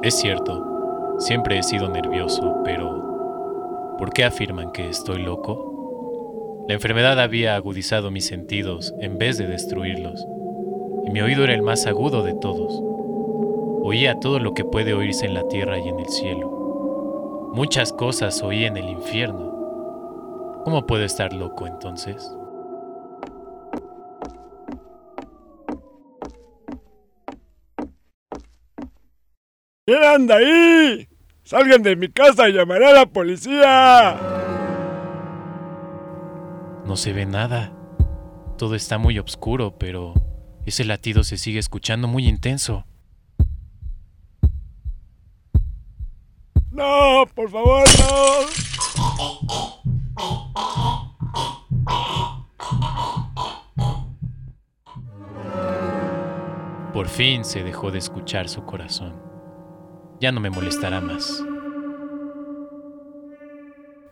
Es cierto, siempre he sido nervioso, pero ¿por qué afirman que estoy loco? La enfermedad había agudizado mis sentidos en vez de destruirlos, y mi oído era el más agudo de todos. Oía todo lo que puede oírse en la tierra y en el cielo. Muchas cosas oí en el infierno. ¿Cómo puedo estar loco entonces? ¿Quién anda ahí? Salgan de mi casa y llamaré a la policía. No se ve nada. Todo está muy oscuro, pero ese latido se sigue escuchando muy intenso. No, por favor, no. Por fin se dejó de escuchar su corazón. Ya no me molestará más.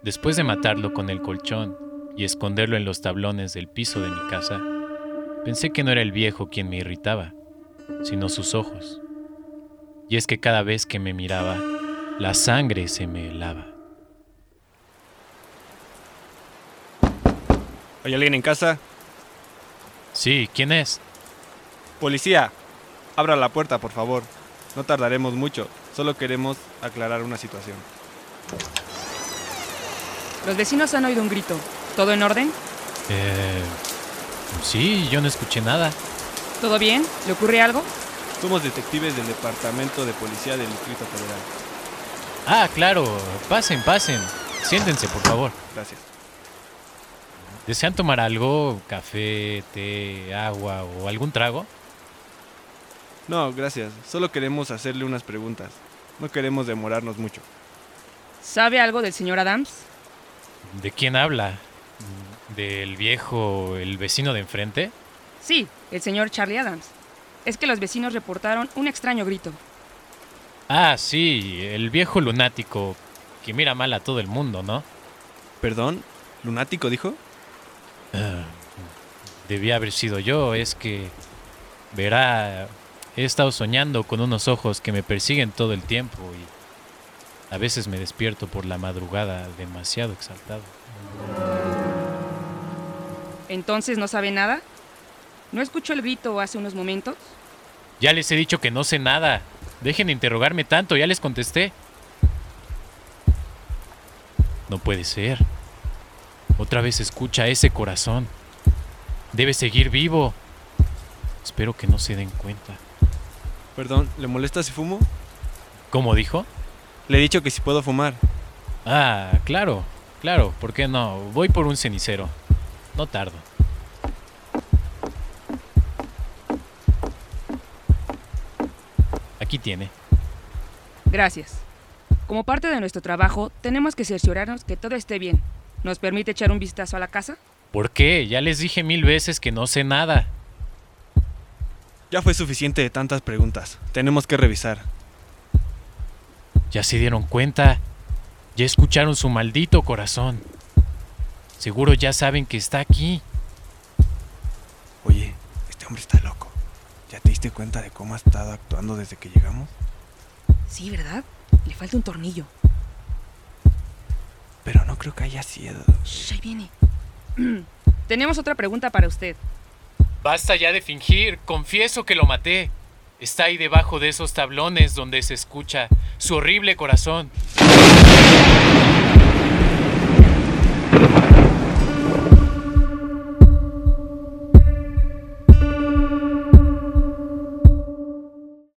Después de matarlo con el colchón y esconderlo en los tablones del piso de mi casa, pensé que no era el viejo quien me irritaba, sino sus ojos. Y es que cada vez que me miraba, la sangre se me helaba. ¿Hay alguien en casa? Sí, ¿quién es? Policía, abra la puerta, por favor. No tardaremos mucho. Solo queremos aclarar una situación. Los vecinos han oído un grito. ¿Todo en orden? Eh, sí, yo no escuché nada. ¿Todo bien? ¿Le ocurre algo? Somos detectives del Departamento de Policía del Distrito Federal. Ah, claro. Pasen, pasen. Siéntense, por favor. Gracias. ¿Desean tomar algo? ¿Café, té, agua o algún trago? No, gracias. Solo queremos hacerle unas preguntas. No queremos demorarnos mucho. ¿Sabe algo del señor Adams? ¿De quién habla? ¿Del viejo, el vecino de enfrente? Sí, el señor Charlie Adams. Es que los vecinos reportaron un extraño grito. Ah, sí, el viejo lunático que mira mal a todo el mundo, ¿no? ¿Perdón? ¿Lunático dijo? Ah, debía haber sido yo, es que... Verá, he estado soñando con unos ojos que me persiguen todo el tiempo y a veces me despierto por la madrugada demasiado exaltado. ¿Entonces no sabe nada? ¿No escuchó el grito hace unos momentos? Ya les he dicho que no sé nada. Dejen de interrogarme tanto, ya les contesté. No puede ser. Otra vez escucha ese corazón. Debe seguir vivo. Espero que no se den cuenta. Perdón, ¿le molesta si fumo? ¿Cómo dijo? Le he dicho que si puedo fumar. Ah, claro, claro, ¿por qué no? Voy por un cenicero. No tardo. Aquí tiene. Gracias. Como parte de nuestro trabajo, tenemos que cerciorarnos que todo esté bien. ¿Nos permite echar un vistazo a la casa? ¿Por qué? Ya les dije mil veces que no sé nada. Ya fue suficiente de tantas preguntas. Tenemos que revisar. Ya se dieron cuenta. Ya escucharon su maldito corazón. Seguro ya saben que está aquí. Oye, este hombre está loco. ¿Ya te diste cuenta de cómo ha estado actuando desde que llegamos? Sí, ¿verdad? Le falta un tornillo. Pero no creo que haya sido. Shh, ahí viene. Tenemos otra pregunta para usted. Basta ya de fingir. Confieso que lo maté. Está ahí debajo de esos tablones donde se escucha su horrible corazón.